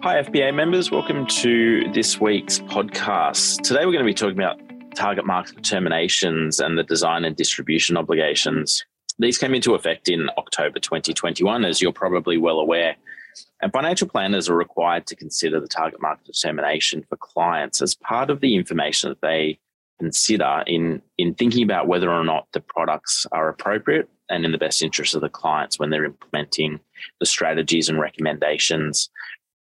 Hi, FPA members. Welcome to this week's podcast. Today, we're going to be talking about target market determinations and the design and distribution obligations. These came into effect in October 2021, as you're probably well aware. And financial planners are required to consider the target market determination for clients as part of the information that they consider in, in thinking about whether or not the products are appropriate and in the best interest of the clients when they're implementing the strategies and recommendations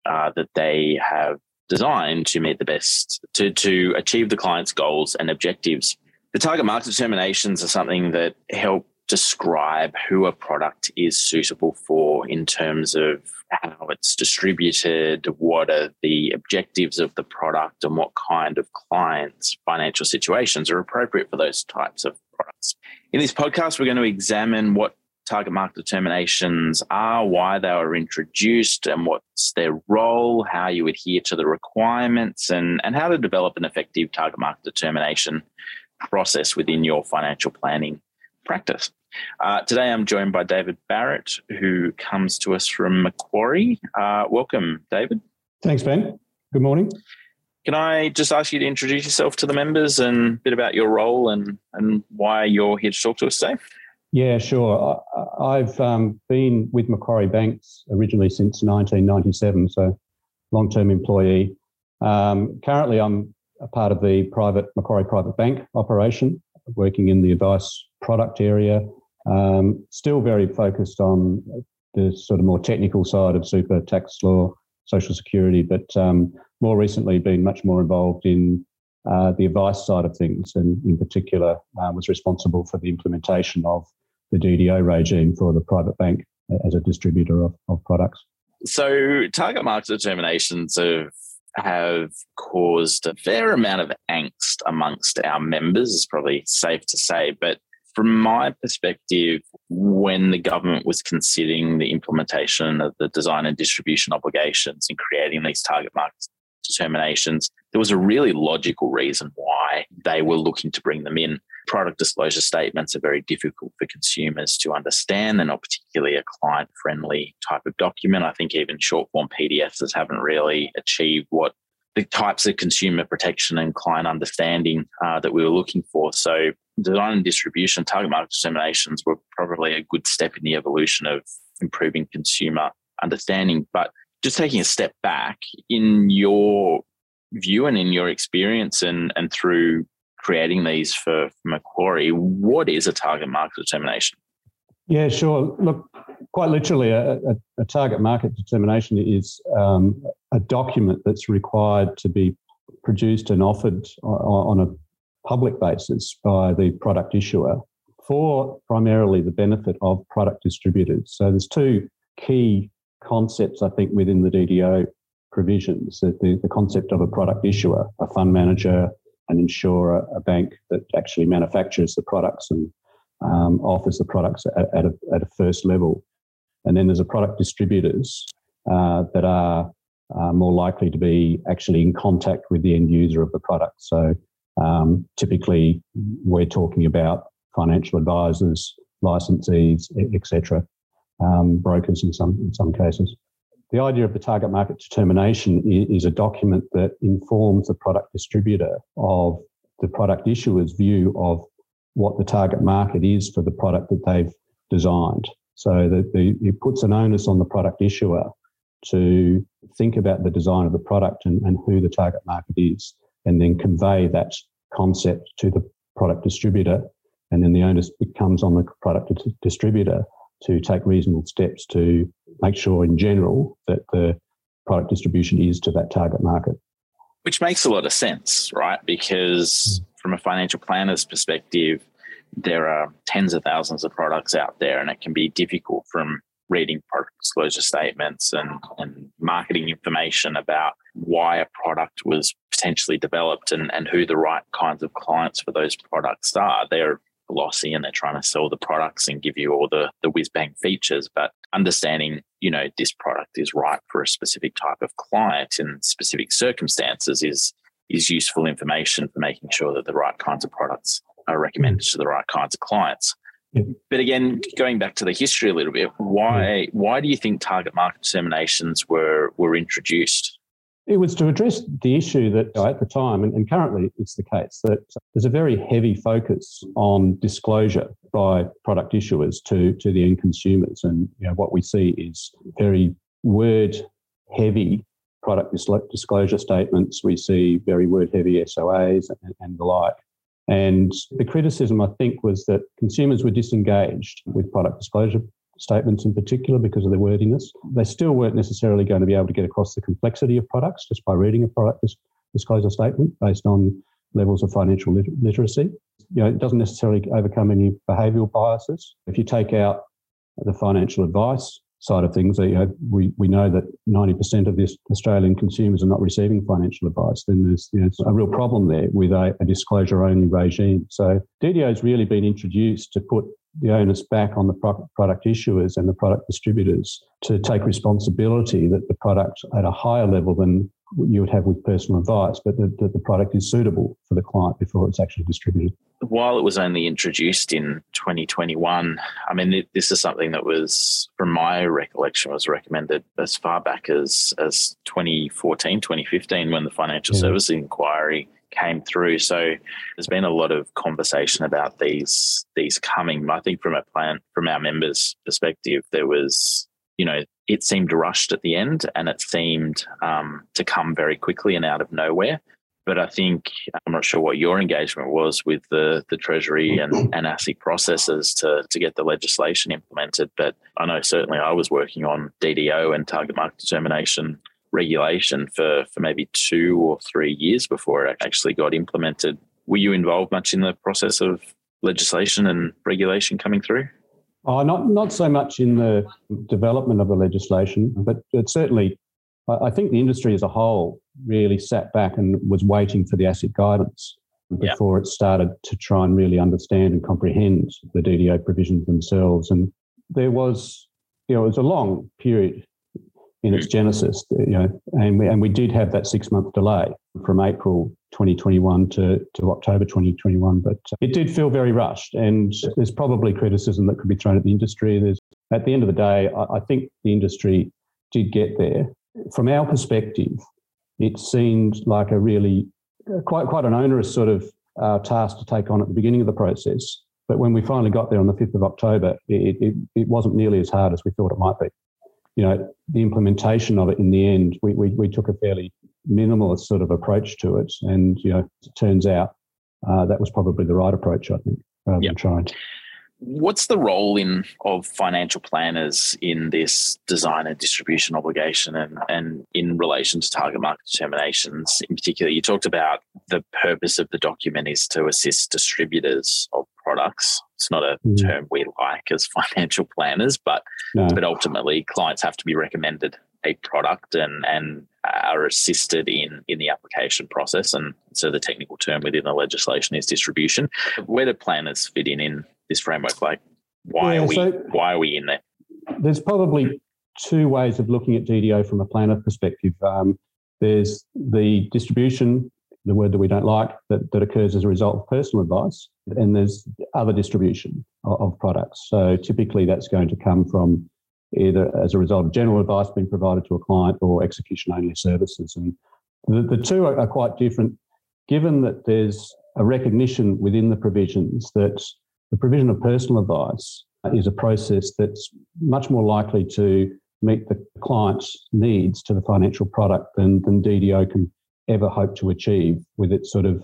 uh, that they have designed to meet the best to to achieve the client's goals and objectives. The target market determinations are something that help describe who a product is suitable for in terms of how it's distributed, what are the objectives of the product, and what kind of clients' financial situations are appropriate for those types of products. In this podcast, we're going to examine what target market determinations are, why they were introduced, and what's their role, how you adhere to the requirements, and, and how to develop an effective target market determination process within your financial planning practice. Uh, today, I'm joined by David Barrett, who comes to us from Macquarie. Uh, welcome, David. Thanks, Ben. Good morning. Can I just ask you to introduce yourself to the members and a bit about your role and, and why you're here to talk to us today? Yeah, sure. I, have um, been with Macquarie Banks originally since 1997, so long term employee. Um, currently, I'm a part of the private Macquarie Private Bank operation, working in the advice product area. Um, still very focused on the sort of more technical side of super tax law, social security, but um, more recently been much more involved in uh, the advice side of things, and in particular uh, was responsible for the implementation of the DDO regime for the private bank as a distributor of, of products. So, target market determinations have have caused a fair amount of angst amongst our members, is probably safe to say. But from my perspective, when the government was considering the implementation of the design and distribution obligations and creating these target market determinations, there was a really logical reason why they were looking to bring them in product disclosure statements are very difficult for consumers to understand. They're not particularly a client friendly type of document. I think even short form PDSs haven't really achieved what the types of consumer protection and client understanding uh, that we were looking for. So, design and distribution, target market determinations were probably a good step in the evolution of improving consumer understanding. But just taking a step back, in your view and in your experience and, and through creating these for Macquarie. What is a target market determination? Yeah, sure. Look, quite literally, a, a, a target market determination is um, a document that's required to be produced and offered on, on a public basis by the product issuer for primarily the benefit of product distributors. So there's two key concepts, I think, within the DDO provisions the, the concept of a product issuer, a fund manager, an insurer, a bank that actually manufactures the products and um, offers the products at, at, a, at, a, first level. And then there's a product distributors uh, that are uh, more likely to be actually in contact with the end user of the product. So um, typically, we're talking about financial advisors, licensees, etc., um, brokers in some in some cases. The idea of the target market determination is a document that informs the product distributor of the product issuer's view of what the target market is for the product that they've designed. So that the, it puts an onus on the product issuer to think about the design of the product and, and who the target market is, and then convey that concept to the product distributor. And then the onus becomes on the product distributor to take reasonable steps to make sure in general that the product distribution is to that target market. Which makes a lot of sense, right? Because hmm. from a financial planner's perspective, there are tens of thousands of products out there, and it can be difficult from reading product disclosure statements and, and marketing information about why a product was potentially developed and, and who the right kinds of clients for those products are. There glossy and they're trying to sell the products and give you all the the whiz bang features but understanding you know this product is right for a specific type of client in specific circumstances is is useful information for making sure that the right kinds of products are recommended to the right kinds of clients. But again, going back to the history a little bit, why why do you think target market determinations were were introduced? It was to address the issue that at the time, and, and currently it's the case, that there's a very heavy focus on disclosure by product issuers to, to the end consumers. And you know, what we see is very word heavy product disclosure statements. We see very word heavy SOAs and, and the like. And the criticism, I think, was that consumers were disengaged with product disclosure statements in particular because of their wordiness. They still weren't necessarily going to be able to get across the complexity of products just by reading a product disclosure statement based on levels of financial lit- literacy. You know, it doesn't necessarily overcome any behavioural biases. If you take out the financial advice side of things, you know, we, we know that 90% of the Australian consumers are not receiving financial advice, then there's you know, a real problem there with a, a disclosure only regime. So DDO has really been introduced to put the onus back on the product issuers and the product distributors to take responsibility that the product at a higher level than you would have with personal advice, but that, that the product is suitable for the client before it's actually distributed. While it was only introduced in 2021, I mean, this is something that was, from my recollection, was recommended as far back as, as 2014, 2015, when the financial yeah. services inquiry came through. So there's been a lot of conversation about these these coming. I think from a plan from our members' perspective, there was you know it seemed rushed at the end and it seemed um, to come very quickly and out of nowhere. But I think I'm not sure what your engagement was with the, the Treasury and, and ASIC processes to, to get the legislation implemented. But I know certainly I was working on DDO and target market determination regulation for, for maybe two or three years before it actually got implemented. Were you involved much in the process of legislation and regulation coming through? Oh, not not so much in the development of the legislation, but, certainly, I think the industry as a whole really sat back and was waiting for the ASIC guidance before it started to try and really understand and comprehend the DDO provisions themselves. And there was, you know, it was a long period in its genesis, you know, and we, and we did have that six month delay from April 2021 to, to October 2021, but it did feel very rushed. And there's probably criticism that could be thrown at the industry. There's, at the end of the day, I, I think the industry did get there. From our perspective, it seemed like a really quite quite an onerous sort of uh, task to take on at the beginning of the process. But when we finally got there on the 5th of October, it, it, it wasn't nearly as hard as we thought it might be you know, the implementation of it in the end, we, we, we took a fairly minimalist sort of approach to it. And, you know, it turns out uh, that was probably the right approach, I think, rather yep. than trying. What's the role in of financial planners in this design and distribution obligation and, and in relation to target market determinations in particular? You talked about the purpose of the document is to assist distributors of products. It's not a mm. term we like as financial planners, but no. but ultimately clients have to be recommended a product and and are assisted in in the application process. And so the technical term within the legislation is distribution. Where do planners fit in in this framework? Like why yeah, are we so why are we in there? There's probably two ways of looking at DDO from a planner perspective. Um, there's the distribution the word that we don't like, that, that occurs as a result of personal advice. And there's other distribution of, of products. So typically that's going to come from either as a result of general advice being provided to a client or execution only services. And the, the two are, are quite different, given that there's a recognition within the provisions that the provision of personal advice is a process that's much more likely to meet the client's needs to the financial product than, than DDO can ever hope to achieve with its sort of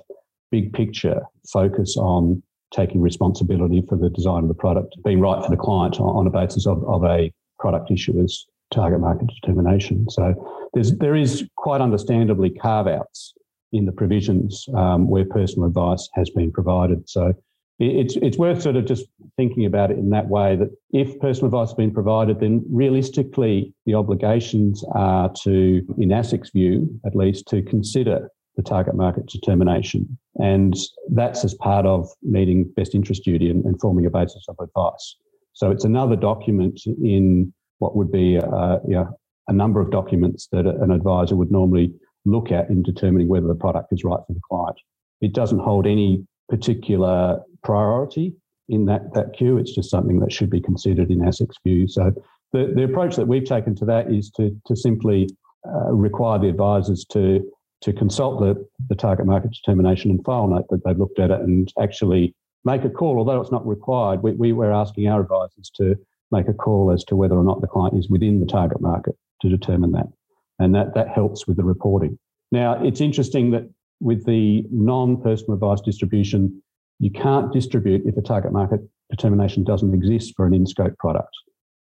big picture focus on taking responsibility for the design of the product, being right for the client on a basis of, of a product issuer's target market determination. So there's there is quite understandably carve outs in the provisions um, where personal advice has been provided. So it's it's worth sort of just thinking about it in that way that if personal advice has been provided, then realistically the obligations are to, in ASIC's view at least, to consider the target market determination. And that's as part of meeting best interest duty and, and forming a basis of advice. So it's another document in what would be uh, you know, a number of documents that an advisor would normally look at in determining whether the product is right for the client. It doesn't hold any particular priority in that, that queue. It's just something that should be considered in ASIC's view. So the, the approach that we've taken to that is to, to simply uh, require the advisors to to consult the, the target market determination and file note that they've looked at it and actually make a call, although it's not required. We, we were asking our advisors to make a call as to whether or not the client is within the target market to determine that. And that, that helps with the reporting. Now, it's interesting that with the non personal advice distribution, you can't distribute if a target market determination doesn't exist for an in scope product.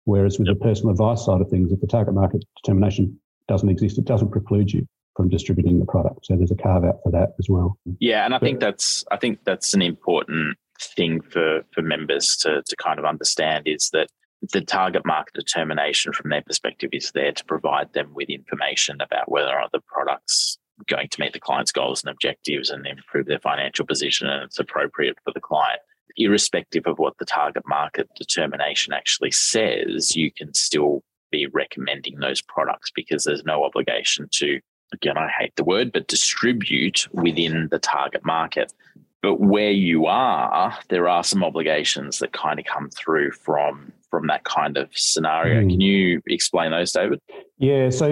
Whereas with yep. the personal advice side of things, if the target market determination doesn't exist, it doesn't preclude you from distributing the product. So there's a carve out for that as well. Yeah, and I but, think that's I think that's an important thing for for members to to kind of understand is that the target market determination from their perspective is there to provide them with information about whether or not the product's going to meet the client's goals and objectives and improve their financial position and it's appropriate for the client irrespective of what the target market determination actually says you can still be recommending those products because there's no obligation to again, I hate the word, but distribute within the target market. But where you are, there are some obligations that kind of come through from from that kind of scenario. Mm. Can you explain those, David? Yeah. So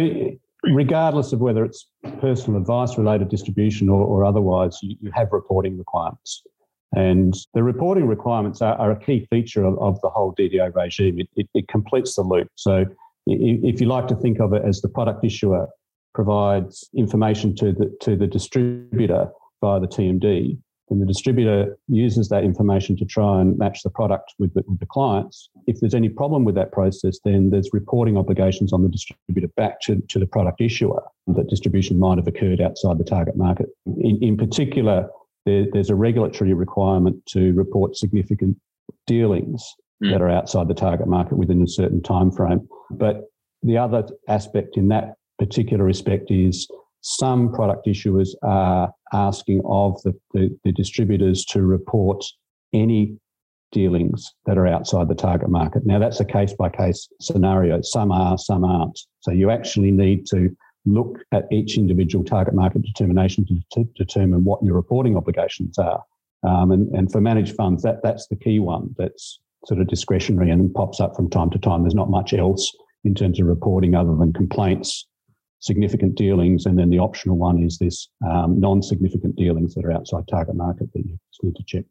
regardless of whether it's personal advice related distribution or, or otherwise, you, you, have reporting requirements. And the reporting requirements are, are a key feature of, of, the whole DDO regime. It, it, it completes the loop. So if you like to think of it as the product issuer provides information to the to the distributor via the TMD, then the distributor uses that information to try and match the product with the, with the clients. If there's any problem with that process, then there's reporting obligations on the distributor back to, to the product issuer that distribution might have occurred outside the target market. In, in particular, there, there's a regulatory requirement to report significant dealings mm. that are outside the target market within a certain time frame. But the other aspect in that particular respect is some product issuers are asking of the, the, the distributors to report any dealings that are outside the target market. Now, that's a case by case scenario. Some are, some aren't. So you actually need to look at each individual target market determination to, to determine what your reporting obligations are. Um, and, and for managed funds, that, that's the key one that's sort of discretionary and pops up from time to time. There's not much else in terms of reporting other than complaints significant dealings, and then the optional one is this um, non-significant dealings that are outside target market that you just need to check.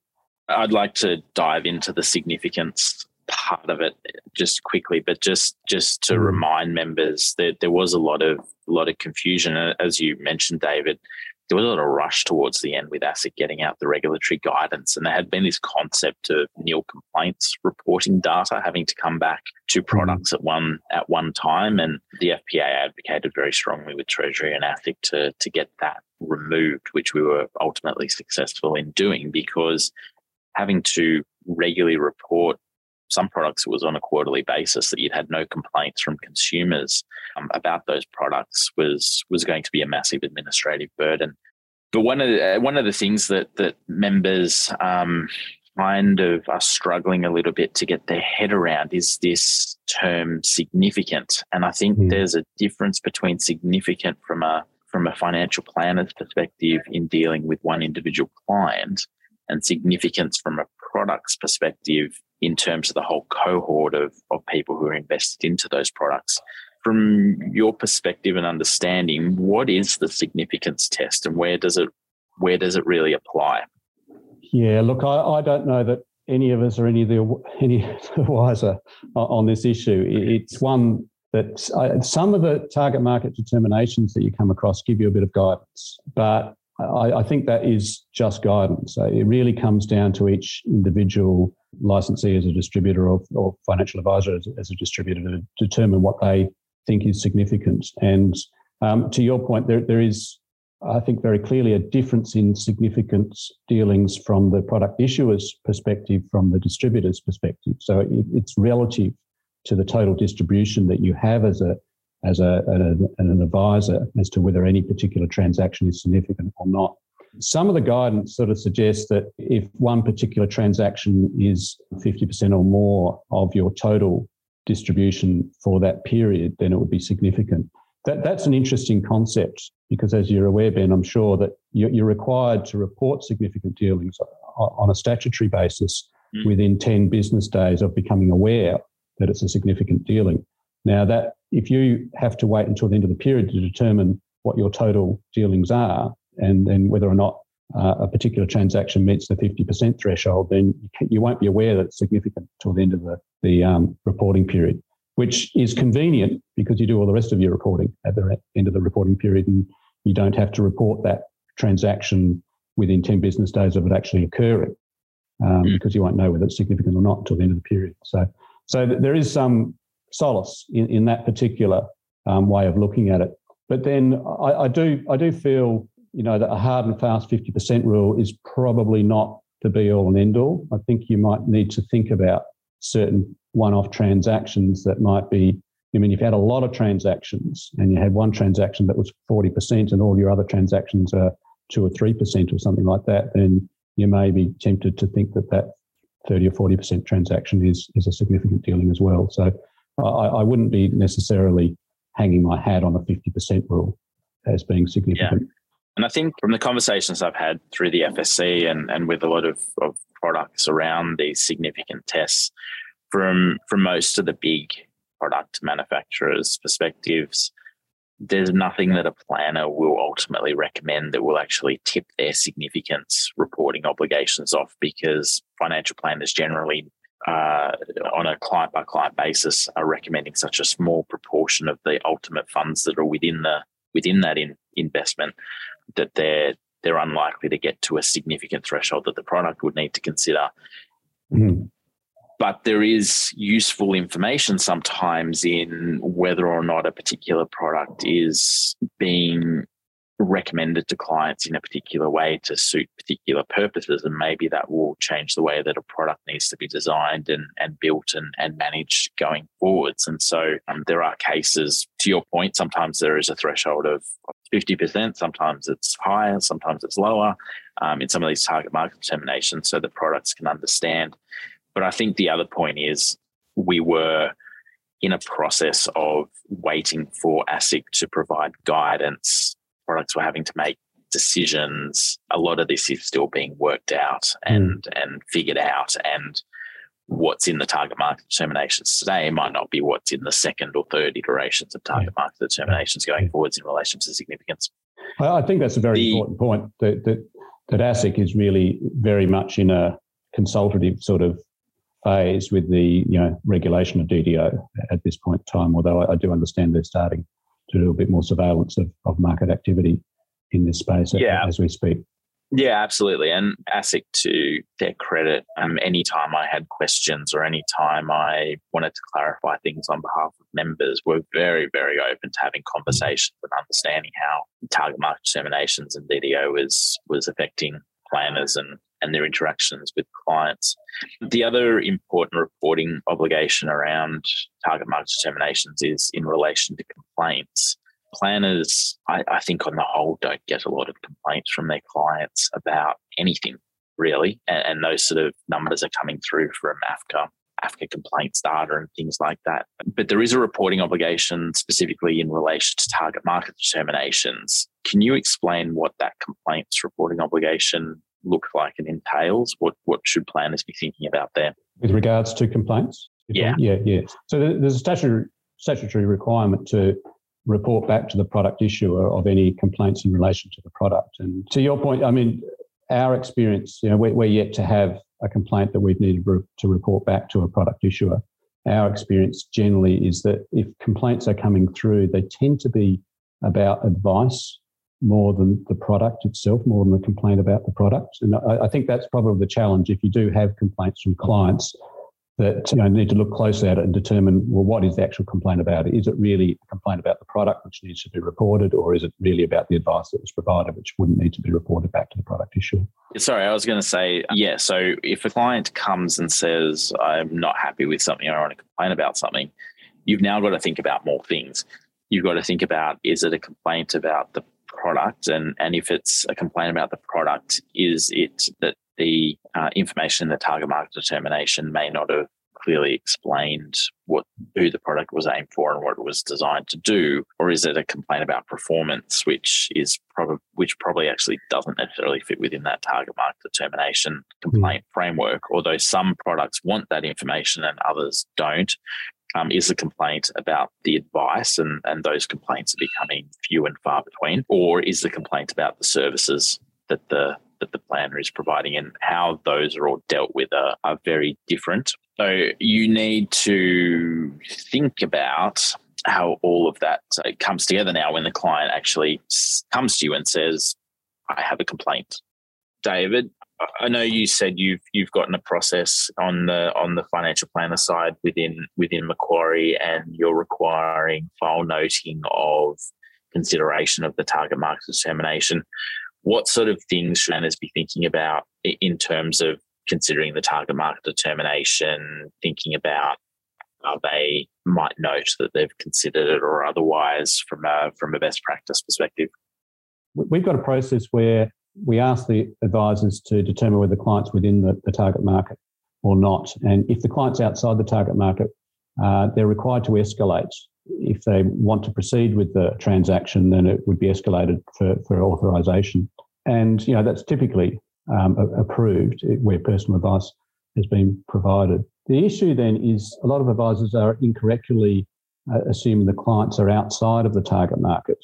I'd like to dive into the significance part of it just quickly, but just just to mm. remind members that there was a lot of a lot of confusion, as you mentioned, David there was a lot of rush towards the end with ASIC getting out the regulatory guidance. And there had been this concept of nil complaints reporting data having to come back to mm-hmm. products at one at one time. And the FPA advocated very strongly with Treasury and ASIC to, to get that removed, which we were ultimately successful in doing because having to regularly report some products it was on a quarterly basis that you'd had no complaints from consumers um, about those products was was going to be a massive administrative burden. But one of the, uh, one of the things that that members um, kind of are struggling a little bit to get their head around is this term significant, and I think mm. there's a difference between significant from a from a financial planner's perspective in dealing with one individual client and significance from a product's perspective in terms of the whole cohort of, of people who are invested into those products. From your perspective and understanding, what is the significance test and where does it where does it really apply? Yeah, look, I, I don't know that any of us are any the any the wiser on this issue. It's one that I, some of the target market determinations that you come across give you a bit of guidance, but I, I think that is just guidance. So it really comes down to each individual licensee as a distributor or, or financial advisor as, as, a distributor to determine what they think is significant. And um, to your point, there, there is, I think, very clearly a difference in significance dealings from the product issuer's perspective, from the distributor's perspective. So it, it's relative to the total distribution that you have as a as a, an, an advisor as to whether any particular transaction is significant or not. Some of the guidance sort of suggests that if one particular transaction is 50% or more of your total distribution for that period, then it would be significant. That, that's an interesting concept because, as you're aware, Ben, I'm sure that you're required to report significant dealings on a statutory basis mm. within 10 business days of becoming aware that it's a significant dealing. Now, that if you have to wait until the end of the period to determine what your total dealings are and then whether or not uh, a particular transaction meets the 50% threshold, then you, can, you, won't be aware that it's significant until the end of the, the um, reporting period, which is convenient because you do all the rest of your reporting at the end of the reporting period and you don't have to report that transaction within 10 business days of it actually occurring um, mm. because you won't know whether it's significant or not until the end of the period. So, so there is some solace in, in that particular um, way of looking at it. But then I, I, do I do feel you know that a hard and fast 50% rule is probably not the be all and end all. I think you might need to think about certain one-off transactions that might be I mean, if you had a lot of transactions and you had one transaction that was 40% and all your other transactions are two or 3% or something like that, then you may be tempted to think that that 30 or 40% transaction is, is a significant dealing as well. So I, I wouldn't be necessarily hanging my hat on a 50% rule as being significant. Yeah. And I think from the conversations I've had through the FSC and, and with a lot of, of products around these significant tests, from from most of the big product manufacturers' perspectives, there's nothing that a planner will ultimately recommend that will actually tip their significance reporting obligations off because financial planners generally uh, on a client by client basis are recommending such a small proportion of the ultimate funds that are within the within that in, investment that they're they're unlikely to get to a significant threshold that the product would need to consider. Mm-hmm but there is useful information sometimes in whether or not a particular product is being recommended to clients in a particular way to suit particular purposes and maybe that will change the way that a product needs to be designed and, and built and, and managed going forwards and so um, there are cases to your point sometimes there is a threshold of 50% sometimes it's higher sometimes it's lower um, in some of these target market determinations so the products can understand but I think the other point is we were in a process of waiting for ASIC to provide guidance. Products were having to make decisions. A lot of this is still being worked out and mm. and figured out. And what's in the target market determinations today might not be what's in the second or third iterations of target market determinations going forwards in relation to significance. I think that's a very the, important point that, that that ASIC is really very much in a consultative sort of phase with the you know regulation of DDO at this point in time. Although I, I do understand they're starting to do a bit more surveillance of, of market activity in this space yeah. as we speak. Yeah, absolutely. And ASIC, to their credit, um, anytime I had questions or anytime I wanted to clarify things on behalf of members, were very, very open to having conversations and understanding how target market determinations and DDO was was affecting planners and and their interactions with clients. The other important reporting obligation around target market determinations is in relation to complaints. Planners, I, I, think on the whole, don't get a lot of complaints from their clients about anything really. And, and those sort of numbers are coming through from AFCA. AFCA complaints data and things like that. But there is a reporting obligation specifically in relation to target market determinations. Can you explain what that complaints reporting obligation look like and entails? What what should planners be thinking about there? With regards to complaints? Yeah. Yeah, yeah. So there's a statutory, statutory requirement to report back to the product issuer of any complaints in relation to the product. And to your point, I mean, our experience, you know, we're, we're yet to have a complaint that we've needed to report back to a product issuer. Our experience generally is that if complaints are coming through, they tend to be about advice more than the product itself, more than the complaint about the product. And I, I, think that's probably the challenge if you do have complaints from clients that you know, need to look closely at it and determine, well, what is the actual complaint about? Is it really a complaint about the product which needs to be reported, or is it really about the advice that was provided which wouldn't need to be reported back to the product issuer? Sorry, I was going to say, yeah. So if a client comes and says, I'm not happy with something or I want to complain about something, you've now got to think about more things. You've got to think about is it a complaint about the product and, and if it's a complaint about the product, is it that the uh, information in the target market determination may not have clearly explained what who the product was aimed for and what it was designed to do, or is it a complaint about performance, which is probably which probably actually doesn't necessarily fit within that target market determination complaint mm. framework? Although some products want that information and others don't. Um, is a complaint about the advice and, and those complaints are becoming few and far between? Or is the complaint about the services that the that the planner is providing and how those are all dealt with are, are very different. So you need to think about how all of that uh, comes together now when the client actually comes to you and says, I have a complaint. David, I know you said you've you've gotten a process on the on the financial planner side within within Macquarie, and you're requiring file noting of consideration of the target market determination what sort of things should planners be thinking about in terms of considering the target market determination, thinking about how they might note that they've considered it or otherwise from a, from a best practice perspective? We've got a process where we ask the advisors to determine whether the client's within the, the target market or not. And if the client's outside the target market, uh, they're required to escalate if they want to proceed with the transaction, then it would be escalated for, for authorization. And, you know, that's typically um, approved where personal advice has been provided. The issue then is a lot of advisors are incorrectly uh, assuming the clients are outside of the target market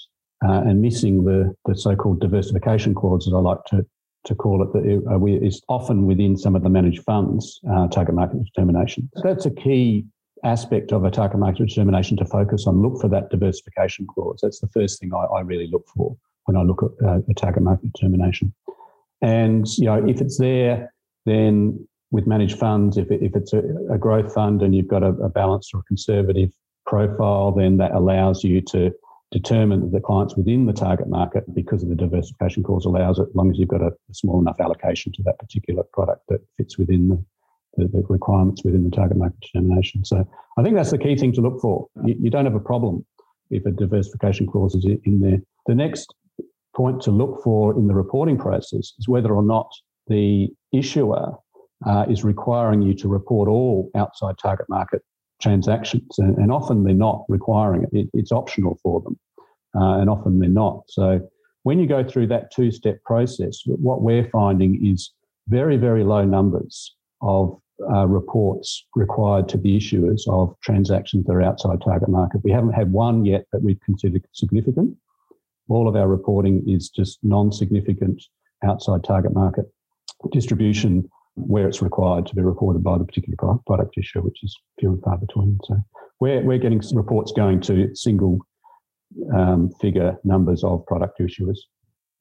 uh, and missing the, the so-called diversification clause, as I like to, to call it, that uh, is often within some of the managed funds uh, target market determination. So that's a key aspect of a target market determination to focus on. Look for that diversification clause. That's the first thing I, I really look for when I look at uh, a target market determination. And you know, if it's there, then with managed funds, if, it, if it's a, a, growth fund and you've got a, a balanced or conservative profile, then that allows you to determine that the client's within the target market because of the diversification clause allows it, as long as you've got a, a small enough allocation to that particular product that fits within the, the, the, requirements within the target market determination. So I think that's the key thing to look for. You, you, don't have a problem if a diversification clause is in there. The next point to look for in the reporting process is whether or not the issuer uh, is requiring you to report all outside target market transactions. And, and often they're not requiring it. it it's optional for them. Uh, and often they're not. So when you go through that two step process, what we're finding is very, very low numbers of uh, reports required to the issuers of transactions that are outside target market. We haven't had one yet that we've considered significant. All of our reporting is just non-significant outside target market distribution where it's required to be reported by the particular product issuer, which is few and far between. So we're, we're getting reports going to single um, figure numbers of product issuers.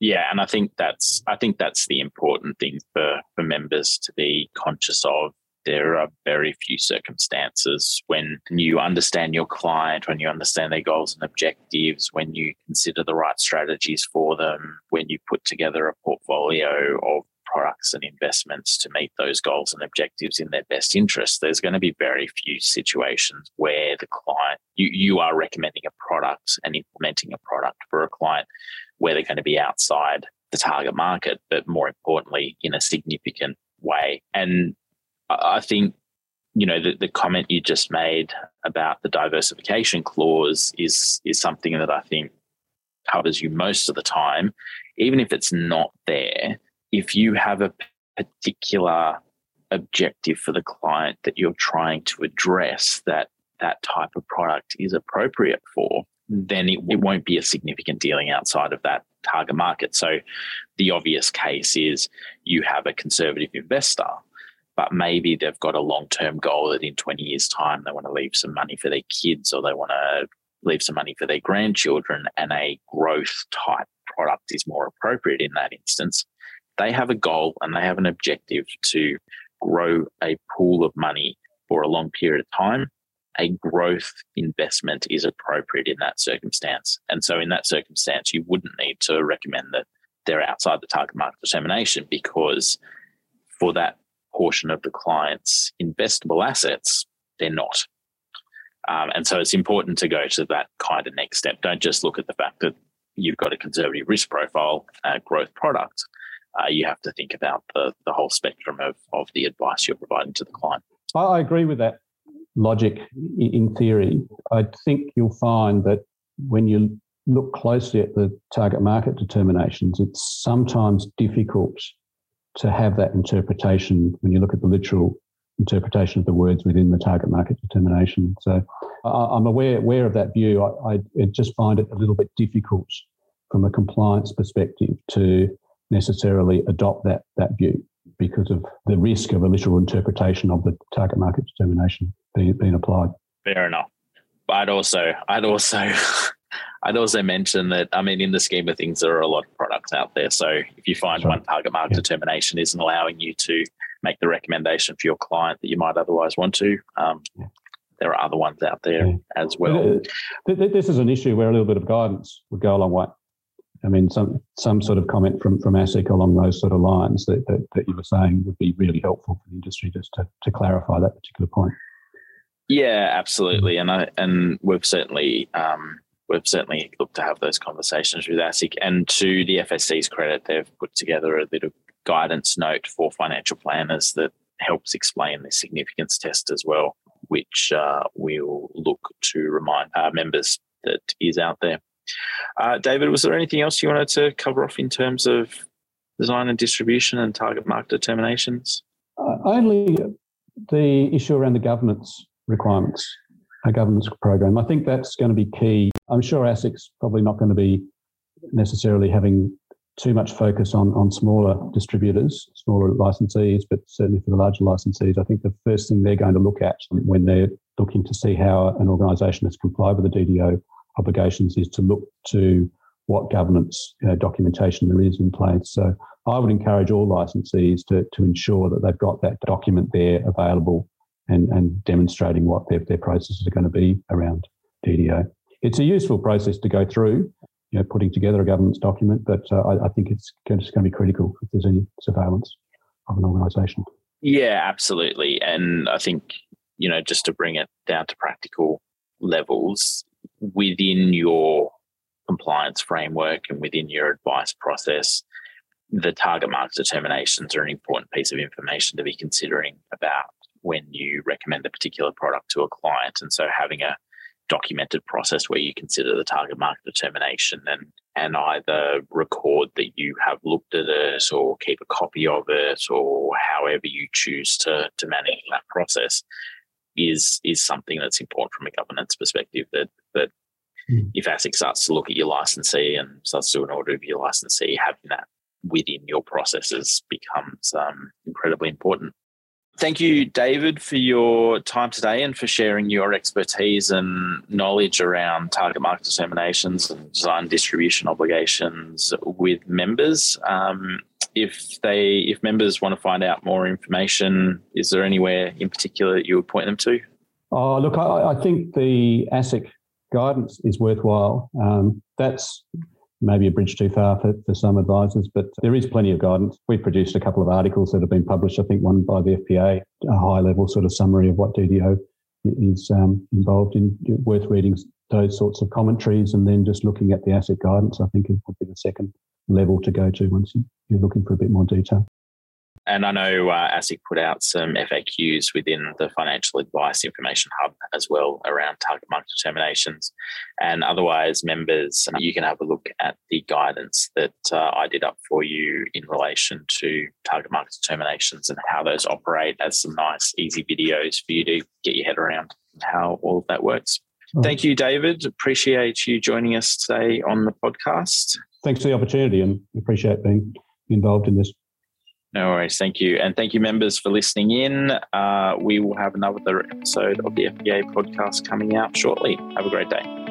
Yeah, and I think that's I think that's the important thing for for members to be conscious of there are very few circumstances when you understand your client, when you understand their goals and objectives, when you consider the right strategies for them, when you put together a portfolio of products and investments to meet those goals and objectives in their best interest, there's going to be very few situations where the client, you, you are recommending a product and implementing a product for a client where they're going to be outside the target market, but more importantly, in a significant way. And I think you know the, the comment you just made about the diversification clause is is something that I think covers you most of the time, even if it's not there. If you have a particular objective for the client that you're trying to address that that type of product is appropriate for, then it, it won't be a significant dealing outside of that target market. So the obvious case is you have a conservative investor but maybe they've got a long term goal that in 20 years' time they want to leave some money for their kids or they want to leave some money for their grandchildren, and a growth type product is more appropriate in that instance. They have a goal and they have an objective to grow a pool of money for a long period of time. A growth investment is appropriate in that circumstance. And so, in that circumstance, you wouldn't need to recommend that they're outside the target market determination because for that portion of the client's investable assets, they're not. Um, and so it's important to go to that kind of next step. Don't just look at the fact that you've got a conservative risk profile, uh, growth product. Uh, you have to think about the, the whole spectrum of, of the advice you're providing to the client. I agree with that. logic in theory, I think you'll find that when you look closely at the target market determinations, it's sometimes difficult to have that interpretation when you look at the literal interpretation of the words within the target market determination. So I'm aware, aware of that view. I, I just find it a little bit difficult from a compliance perspective to necessarily adopt that, that view because of the risk of a literal interpretation of the target market determination being, being applied. Fair enough. But I'd also, I'd also, I'd also mention that I mean, in the scheme of things, there are a lot of products out there. So if you find one target market yeah. determination isn't allowing you to make the recommendation for your client that you might otherwise want to, um, yeah. there are other ones out there yeah. as well. This is an issue where a little bit of guidance would go a long way. I mean, some some sort of comment from from ASIC along those sort of lines that, that, that you were saying would be really helpful for the industry just to, to clarify that particular point. Yeah, absolutely, and I and we've certainly um, we've certainly looked to have those conversations with ASIC. And to the FSC's credit, they've put together a little guidance note for financial planners that helps explain the significance test as well, which uh, we'll look to remind our members that is out there. Uh, David, was there anything else you wanted to cover off in terms of design and distribution and target market determinations? Uh, only the issue around the governance requirements, a governance program. I think that's going to be key. I'm sure ASIC's probably not going to be necessarily having too much focus on, on smaller distributors, smaller licensees, but certainly for the larger licensees, I think the first thing they're going to look at when they're looking to see how an organisation has complied with the DDO obligations is to look to what governance uh, documentation there is in place. So I would encourage all licensees to, to ensure that they've got that document there available and, and demonstrating what their, their processes are going to be around DDO. It's a useful process to go through, you know, putting together a governance document, but uh, I, I, think it's going, to, it's going to be critical if there's any surveillance of an organisation. Yeah, absolutely. And I think, you know, just to bring it down to practical levels, within your compliance framework and within your advice process, the target market determinations are an important piece of information to be considering about when you recommend a particular product to a client. And so having a documented process where you consider the target market determination and and either record that you have looked at it or keep a copy of it or however you choose to to manage that process is is something that's important from a governance perspective. That that mm. if ASIC starts to look at your licensee and starts to do an audit of your licensee, having that within your processes becomes um, incredibly important. Thank you, David, for your time today and for sharing your expertise and knowledge around target market determinations and design distribution obligations with members. Um, if they if members want to find out more information, is there anywhere in particular that you would point them to? Oh, look, I, I think the ASIC guidance is worthwhile. Um, that's maybe a bridge too far for, for some advisors, but there is plenty of guidance. We've produced a couple of articles that have been published, I think one by the FPA, a high level sort of summary of what DDO is um, involved in, worth reading those sorts of commentaries and then just looking at the ASIC guidance, I think would be the second level to go to once you're looking for a bit more detail. And I know uh, ASIC put out some FAQs within the Financial Advice Information Hub as well around target market determinations. And otherwise, members, you can have a look at the guidance that uh, I did up for you in relation to target market determinations and how those operate as some nice, easy videos for you to get your head around how all of that works. Thank you, David. Appreciate you joining us today on the podcast. Thanks for the opportunity and appreciate being involved in this. No worries. Thank you. And thank you, members, for listening in. Uh, we will have another episode of the FPA podcast coming out shortly. Have a great day.